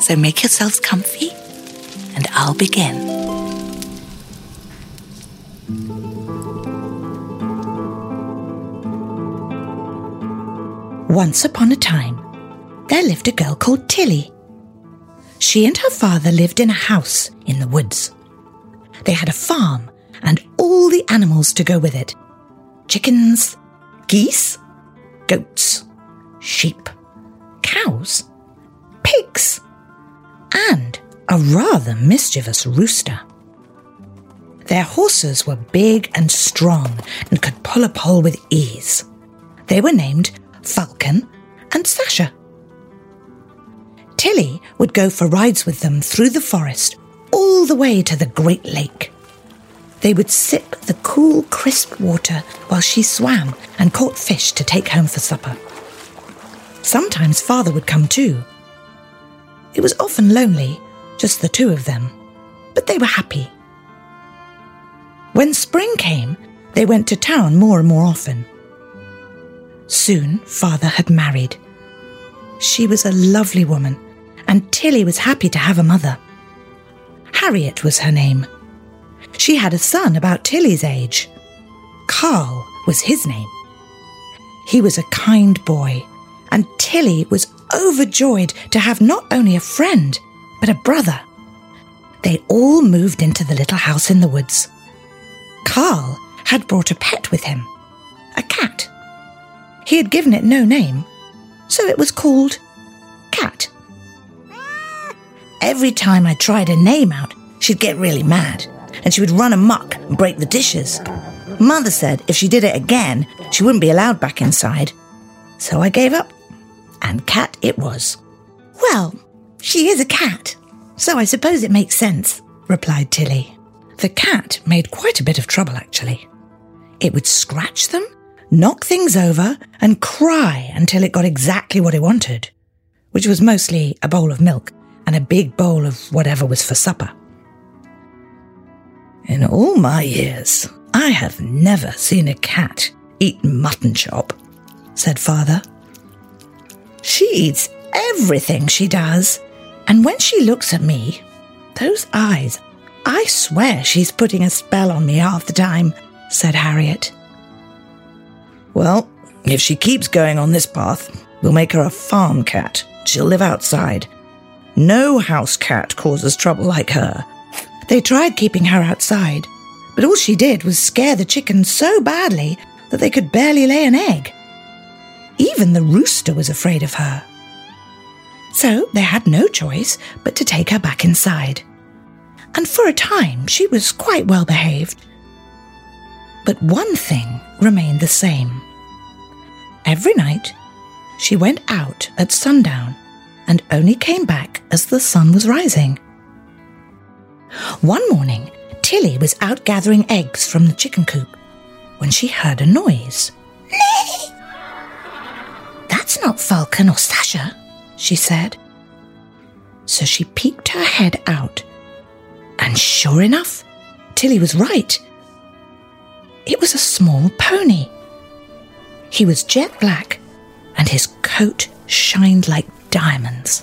So make yourselves comfy, and I'll begin. Once upon a time, there lived a girl called Tilly. She and her father lived in a house in the woods. They had a farm and all the animals to go with it chickens, geese, goats, sheep, cows, pigs, and a rather mischievous rooster. Their horses were big and strong and could pull a pole with ease. They were named Falcon and Sasha. Tilly would go for rides with them through the forest all the way to the Great Lake. They would sip the cool, crisp water while she swam and caught fish to take home for supper. Sometimes father would come too. It was often lonely, just the two of them, but they were happy. When spring came, they went to town more and more often. Soon, father had married. She was a lovely woman, and Tilly was happy to have a mother. Harriet was her name. She had a son about Tilly's age. Carl was his name. He was a kind boy, and Tilly was overjoyed to have not only a friend, but a brother. They all moved into the little house in the woods. Carl had brought a pet with him, a cat. He had given it no name, so it was called Cat. Every time I tried a name out, she'd get really mad, and she would run amok and break the dishes. Mother said if she did it again, she wouldn't be allowed back inside. So I gave up, and cat it was. Well, she is a cat, so I suppose it makes sense, replied Tilly. The cat made quite a bit of trouble, actually. It would scratch them, knock things over, and cry until it got exactly what it wanted, which was mostly a bowl of milk and a big bowl of whatever was for supper. In all my years, I have never seen a cat eat mutton chop, said father. She eats everything, she does. And when she looks at me, those eyes, I swear she's putting a spell on me half the time, said Harriet. Well, if she keeps going on this path, we'll make her a farm cat. She'll live outside. No house cat causes trouble like her. They tried keeping her outside, but all she did was scare the chickens so badly that they could barely lay an egg. Even the rooster was afraid of her. So they had no choice but to take her back inside. And for a time she was quite well behaved. But one thing remained the same. Every night, she went out at sundown and only came back as the sun was rising. One morning, Tilly was out gathering eggs from the chicken coop when she heard a noise. That's not Falcon or Sasha, she said. So she peeked her head out, and sure enough, Tilly was right. It was a small pony. He was jet black, and his coat shined like diamonds.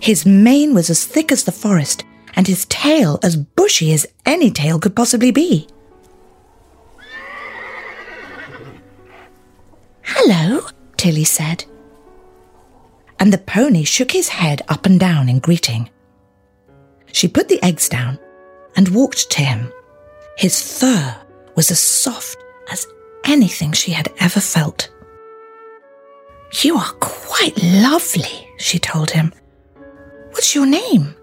His mane was as thick as the forest, and his tail as bushy as any tail could possibly be. Hello, Tilly said. And the pony shook his head up and down in greeting. She put the eggs down and walked to him. His fur was as soft as anything she had ever felt. You are quite lovely, she told him. What's your name?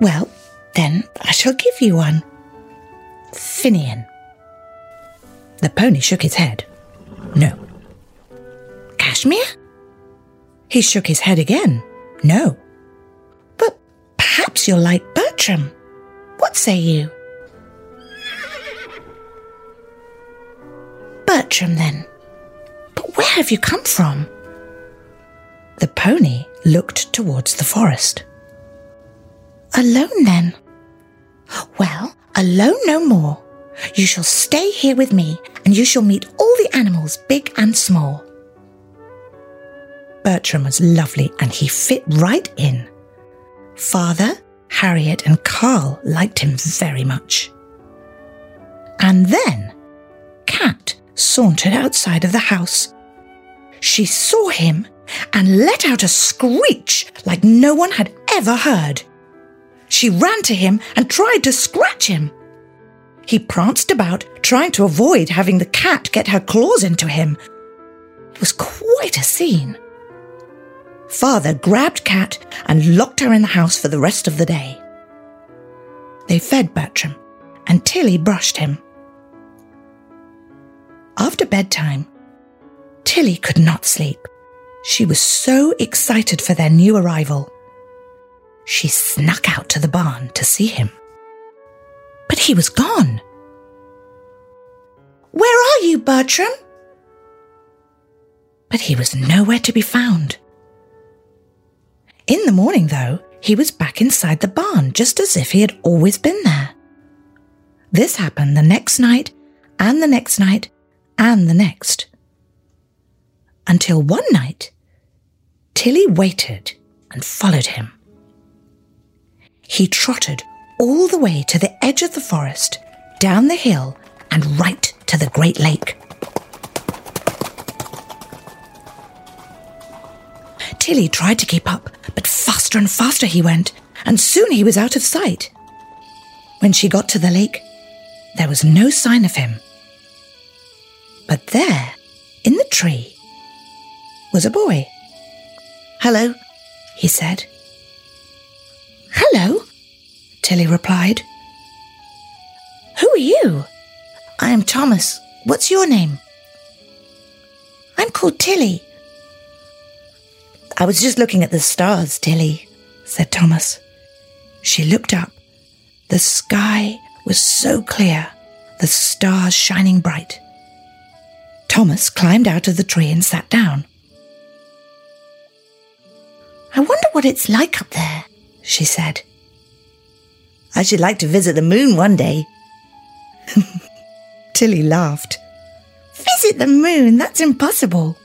well, then I shall give you one. Finian. The pony shook his head. No. Kashmir? He shook his head again. No. But perhaps you're like Bertram. What say you? Bertram, then. But where have you come from? The pony looked towards the forest. Alone, then? Well, alone no more. You shall stay here with me, and you shall meet all the animals, big and small. Bertram was lovely, and he fit right in. Father, Harriet, and Carl liked him very much. And then Cat sauntered outside of the house. She saw him and let out a screech like no one had ever heard. She ran to him and tried to scratch him. He pranced about, trying to avoid having the cat get her claws into him. It was quite a scene. Father grabbed Cat and locked her in the house for the rest of the day. They fed Bertram, and Tilly brushed him. After bedtime, Tilly could not sleep. She was so excited for their new arrival. She snuck out to the barn to see him. But he was gone. Where are you, Bertram? But he was nowhere to be found. In the morning, though, he was back inside the barn just as if he had always been there. This happened the next night, and the next night, and the next. Until one night, Tilly waited and followed him. He trotted all the way to the edge of the forest, down the hill, and right to the Great Lake. Tilly tried to keep up, but faster and faster he went, and soon he was out of sight. When she got to the lake, there was no sign of him. But there, in the tree, was a boy. Hello, he said. Hello, Tilly replied. Who are you? I am Thomas. What's your name? I'm called Tilly. I was just looking at the stars, Tilly, said Thomas. She looked up. The sky was so clear, the stars shining bright. Thomas climbed out of the tree and sat down. I wonder what it's like up there, she said. I should like to visit the moon one day. Tilly laughed. Visit the moon? That's impossible.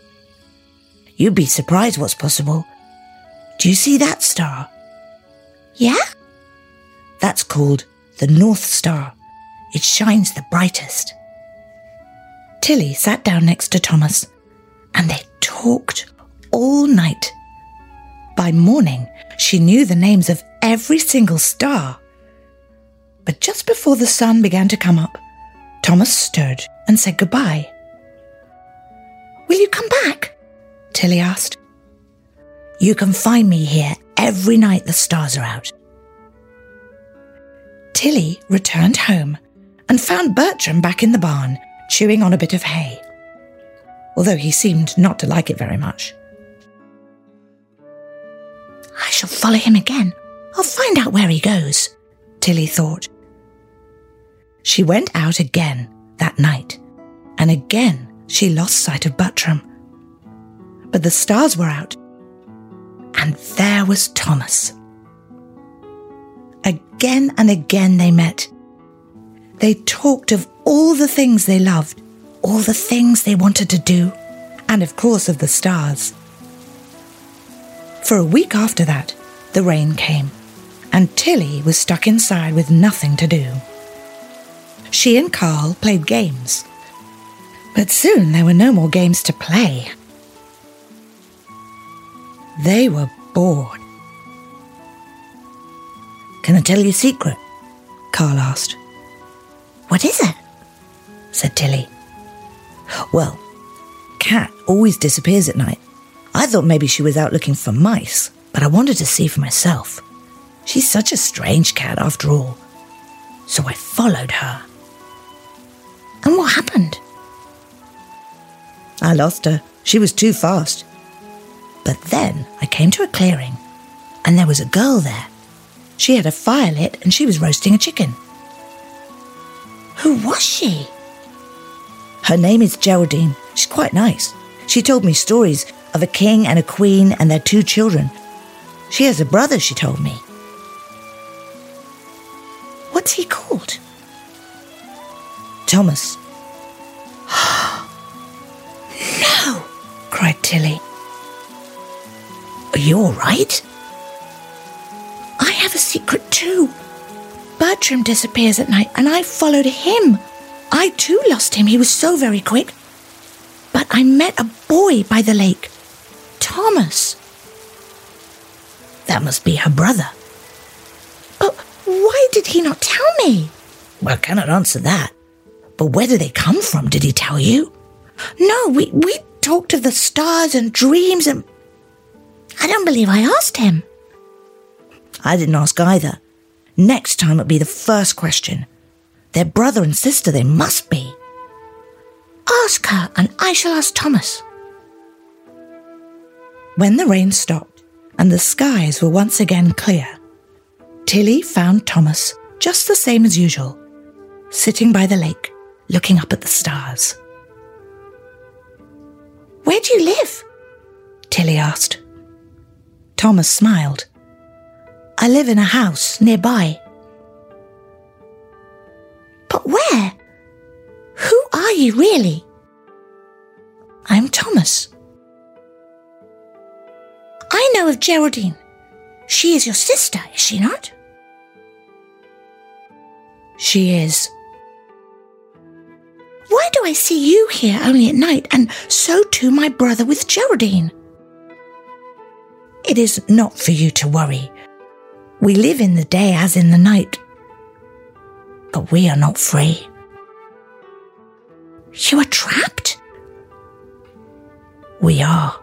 You'd be surprised what's possible. Do you see that star? Yeah? That's called the North Star. It shines the brightest. Tilly sat down next to Thomas and they talked all night. By morning, she knew the names of every single star. But just before the sun began to come up, Thomas stood and said goodbye. Will you come back? Tilly asked. You can find me here every night the stars are out. Tilly returned home and found Bertram back in the barn, chewing on a bit of hay, although he seemed not to like it very much. I shall follow him again. I'll find out where he goes, Tilly thought. She went out again that night, and again she lost sight of Bertram. But the stars were out, and there was Thomas. Again and again they met. They talked of all the things they loved, all the things they wanted to do, and of course of the stars. For a week after that, the rain came, and Tilly was stuck inside with nothing to do. She and Carl played games, but soon there were no more games to play. They were bored. Can I tell you a secret? Carl asked. What is it? said Tilly. Well, Cat always disappears at night. I thought maybe she was out looking for mice, but I wanted to see for myself. She's such a strange cat after all. So I followed her. And what happened? I lost her. She was too fast. But then I came to a clearing, and there was a girl there. She had a fire lit and she was roasting a chicken. Who was she? Her name is Geraldine. She's quite nice. She told me stories of a king and a queen and their two children. She has a brother, she told me. What's he called? Thomas. no, cried Tilly. Are you all right? I have a secret too. Bertram disappears at night and I followed him. I too lost him. He was so very quick. But I met a boy by the lake. Thomas. That must be her brother. But why did he not tell me? Well, I cannot answer that. But where did they come from? Did he tell you? No, we, we talked of the stars and dreams and. I don't believe I asked him. I didn't ask either. Next time it'll be the first question. They're brother and sister, they must be. Ask her, and I shall ask Thomas. When the rain stopped and the skies were once again clear, Tilly found Thomas just the same as usual, sitting by the lake, looking up at the stars. Where do you live? Tilly asked. Thomas smiled. I live in a house nearby. But where? Who are you really? I'm Thomas. I know of Geraldine. She is your sister, is she not? She is. Why do I see you here only at night, and so too my brother with Geraldine? It is not for you to worry. We live in the day as in the night, but we are not free. You are trapped? We are.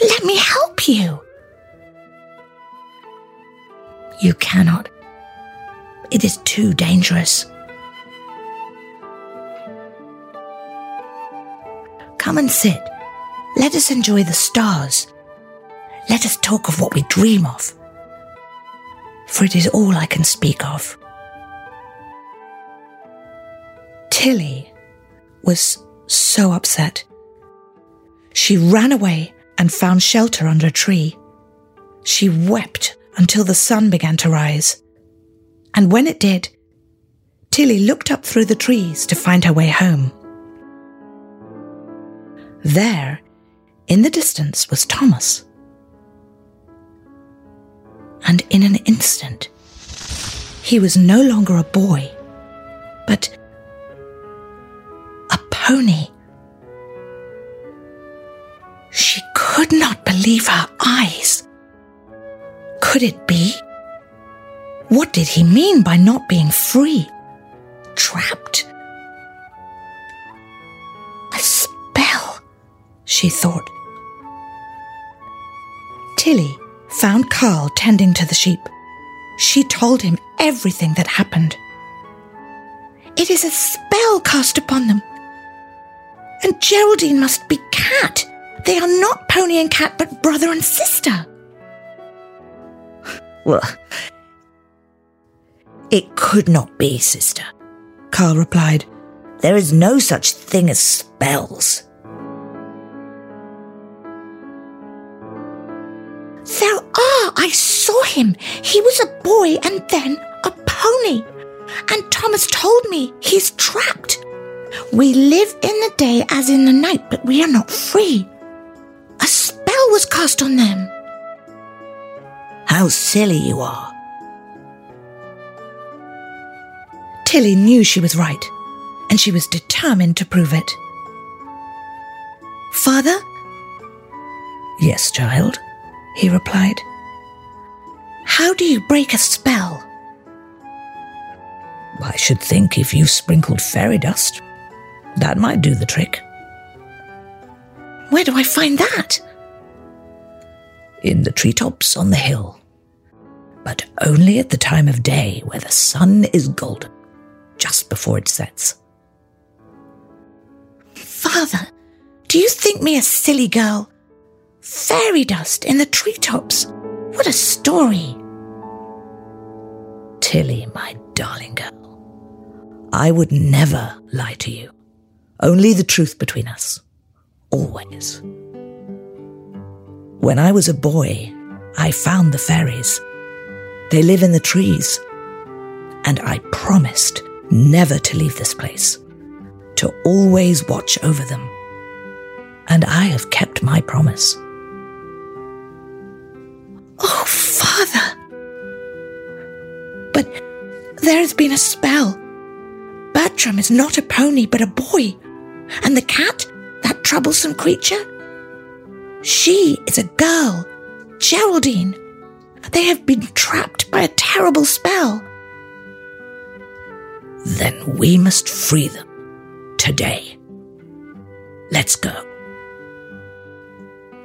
Let me help you. You cannot. It is too dangerous. Come and sit. Let us enjoy the stars. Let us talk of what we dream of. For it is all I can speak of. Tilly was so upset. She ran away and found shelter under a tree. She wept until the sun began to rise. And when it did, Tilly looked up through the trees to find her way home. There, in the distance, was Thomas. And in an instant, he was no longer a boy, but a pony. She could not believe her eyes. Could it be? What did he mean by not being free? Trapped? She thought. Tilly found Carl tending to the sheep. She told him everything that happened. It is a spell cast upon them. And Geraldine must be cat. They are not pony and cat, but brother and sister. Well, it could not be, sister, Carl replied. There is no such thing as spells. I saw him. He was a boy and then a pony. And Thomas told me he's trapped. We live in the day as in the night, but we are not free. A spell was cast on them. How silly you are. Tilly knew she was right, and she was determined to prove it. Father? Yes, child, he replied. How do you break a spell? I should think if you sprinkled fairy dust, that might do the trick. Where do I find that? In the treetops on the hill, but only at the time of day where the sun is golden just before it sets. Father, do you think me a silly girl? fairy dust in the treetops. What a story! Tilly, my darling girl, I would never lie to you. Only the truth between us. Always. When I was a boy, I found the fairies. They live in the trees. And I promised never to leave this place, to always watch over them. And I have kept my promise. There has been a spell. Bertram is not a pony, but a boy. And the cat, that troublesome creature, she is a girl, Geraldine. They have been trapped by a terrible spell. Then we must free them today. Let's go.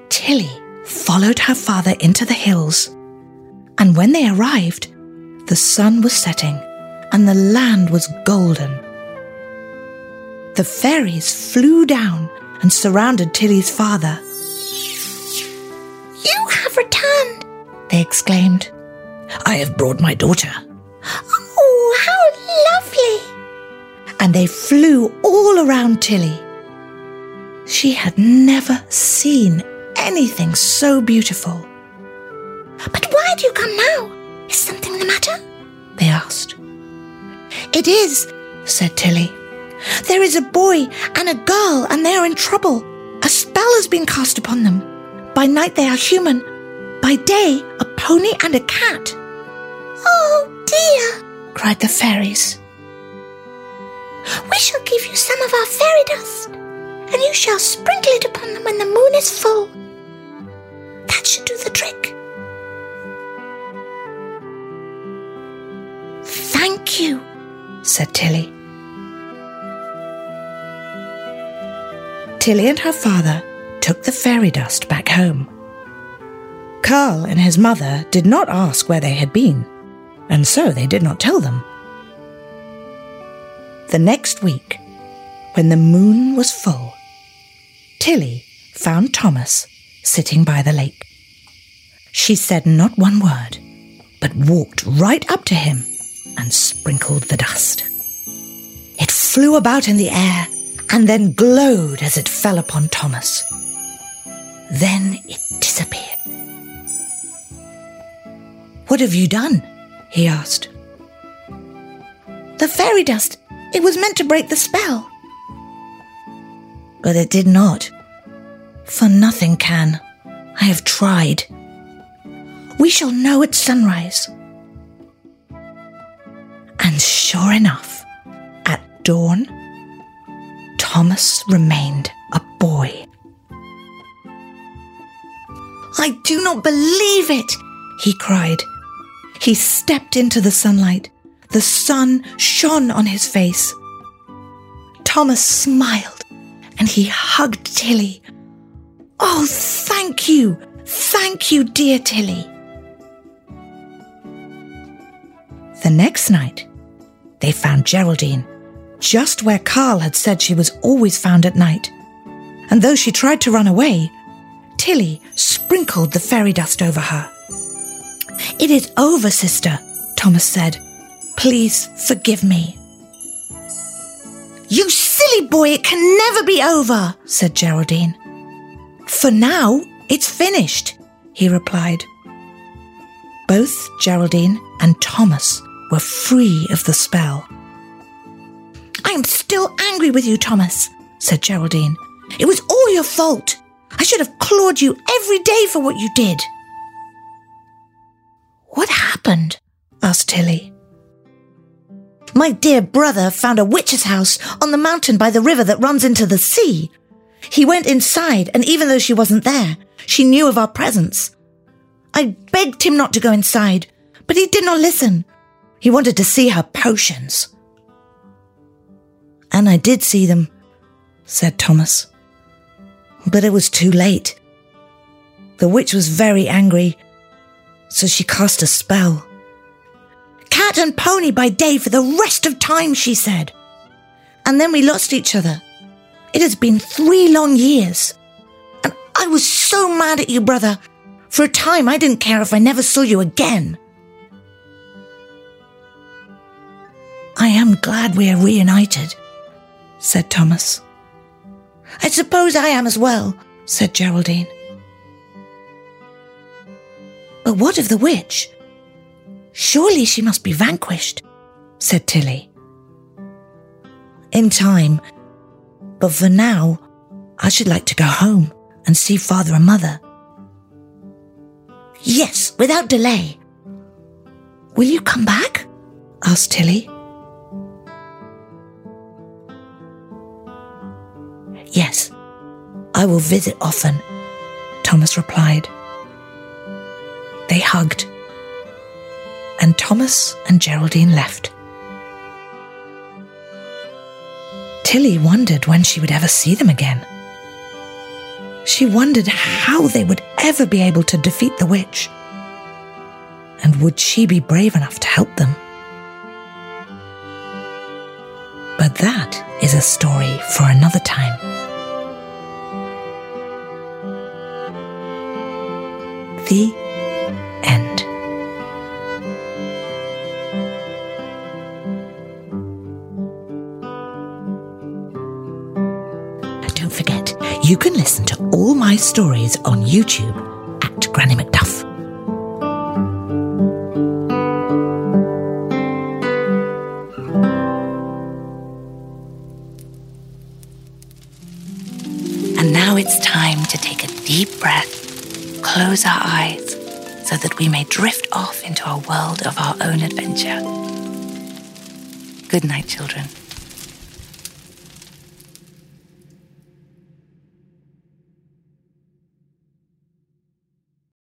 Tilly followed her father into the hills, and when they arrived, the sun was setting and the land was golden. The fairies flew down and surrounded Tilly's father. You have returned, they exclaimed. I have brought my daughter. Oh, how lovely! And they flew all around Tilly. She had never seen anything so beautiful. But why do you come now? Is something the matter? They asked. It is, said Tilly. There is a boy and a girl, and they are in trouble. A spell has been cast upon them. By night they are human, by day a pony and a cat. Oh dear, cried the fairies. We shall give you some of our fairy dust, and you shall sprinkle it upon them when the moon is full. That should do the trick. Thank you, said Tilly. Tilly and her father took the fairy dust back home. Carl and his mother did not ask where they had been, and so they did not tell them. The next week, when the moon was full, Tilly found Thomas sitting by the lake. She said not one word, but walked right up to him and sprinkled the dust. It flew about in the air and then glowed as it fell upon Thomas. Then it disappeared. What have you done? he asked. The fairy dust. It was meant to break the spell. But it did not. For nothing can. I have tried. We shall know at sunrise. And sure enough, at dawn, Thomas remained a boy. I do not believe it, he cried he stepped into the sunlight. The sun shone on his face. Thomas smiled and he hugged Tilly. Oh, thank you, thank you, dear Tilly. The next night, they found Geraldine just where Carl had said she was always found at night. And though she tried to run away, Tilly sprinkled the fairy dust over her. It is over, sister, Thomas said. Please forgive me. You silly boy, it can never be over, said Geraldine. For now, it's finished, he replied. Both Geraldine and Thomas were free of the spell. I am still angry with you, Thomas, said Geraldine. It was all your fault. I should have clawed you every day for what you did. What happened? asked Tilly. My dear brother found a witch's house on the mountain by the river that runs into the sea. He went inside, and even though she wasn't there, she knew of our presence. I begged him not to go inside, but he did not listen. He wanted to see her potions. And I did see them, said Thomas. But it was too late. The witch was very angry so she cast a spell. Cat and pony by day for the rest of time, she said. And then we lost each other. It has been three long years. And I was so mad at you, brother. For a time, I didn't care if I never saw you again. I am glad we are reunited, said Thomas. I suppose I am as well, said Geraldine. But what of the witch? Surely she must be vanquished, said Tilly. In time, but for now, I should like to go home and see father and mother. Yes, without delay. Will you come back? asked Tilly. Yes, I will visit often, Thomas replied. They hugged, and Thomas and Geraldine left. Tilly wondered when she would ever see them again. She wondered how they would ever be able to defeat the witch. And would she be brave enough to help them? But that is a story for another time. The end. Don't forget, you can listen to all my stories on YouTube at Granny McDuff. Close our eyes, so that we may drift off into a world of our own adventure. Good night, children.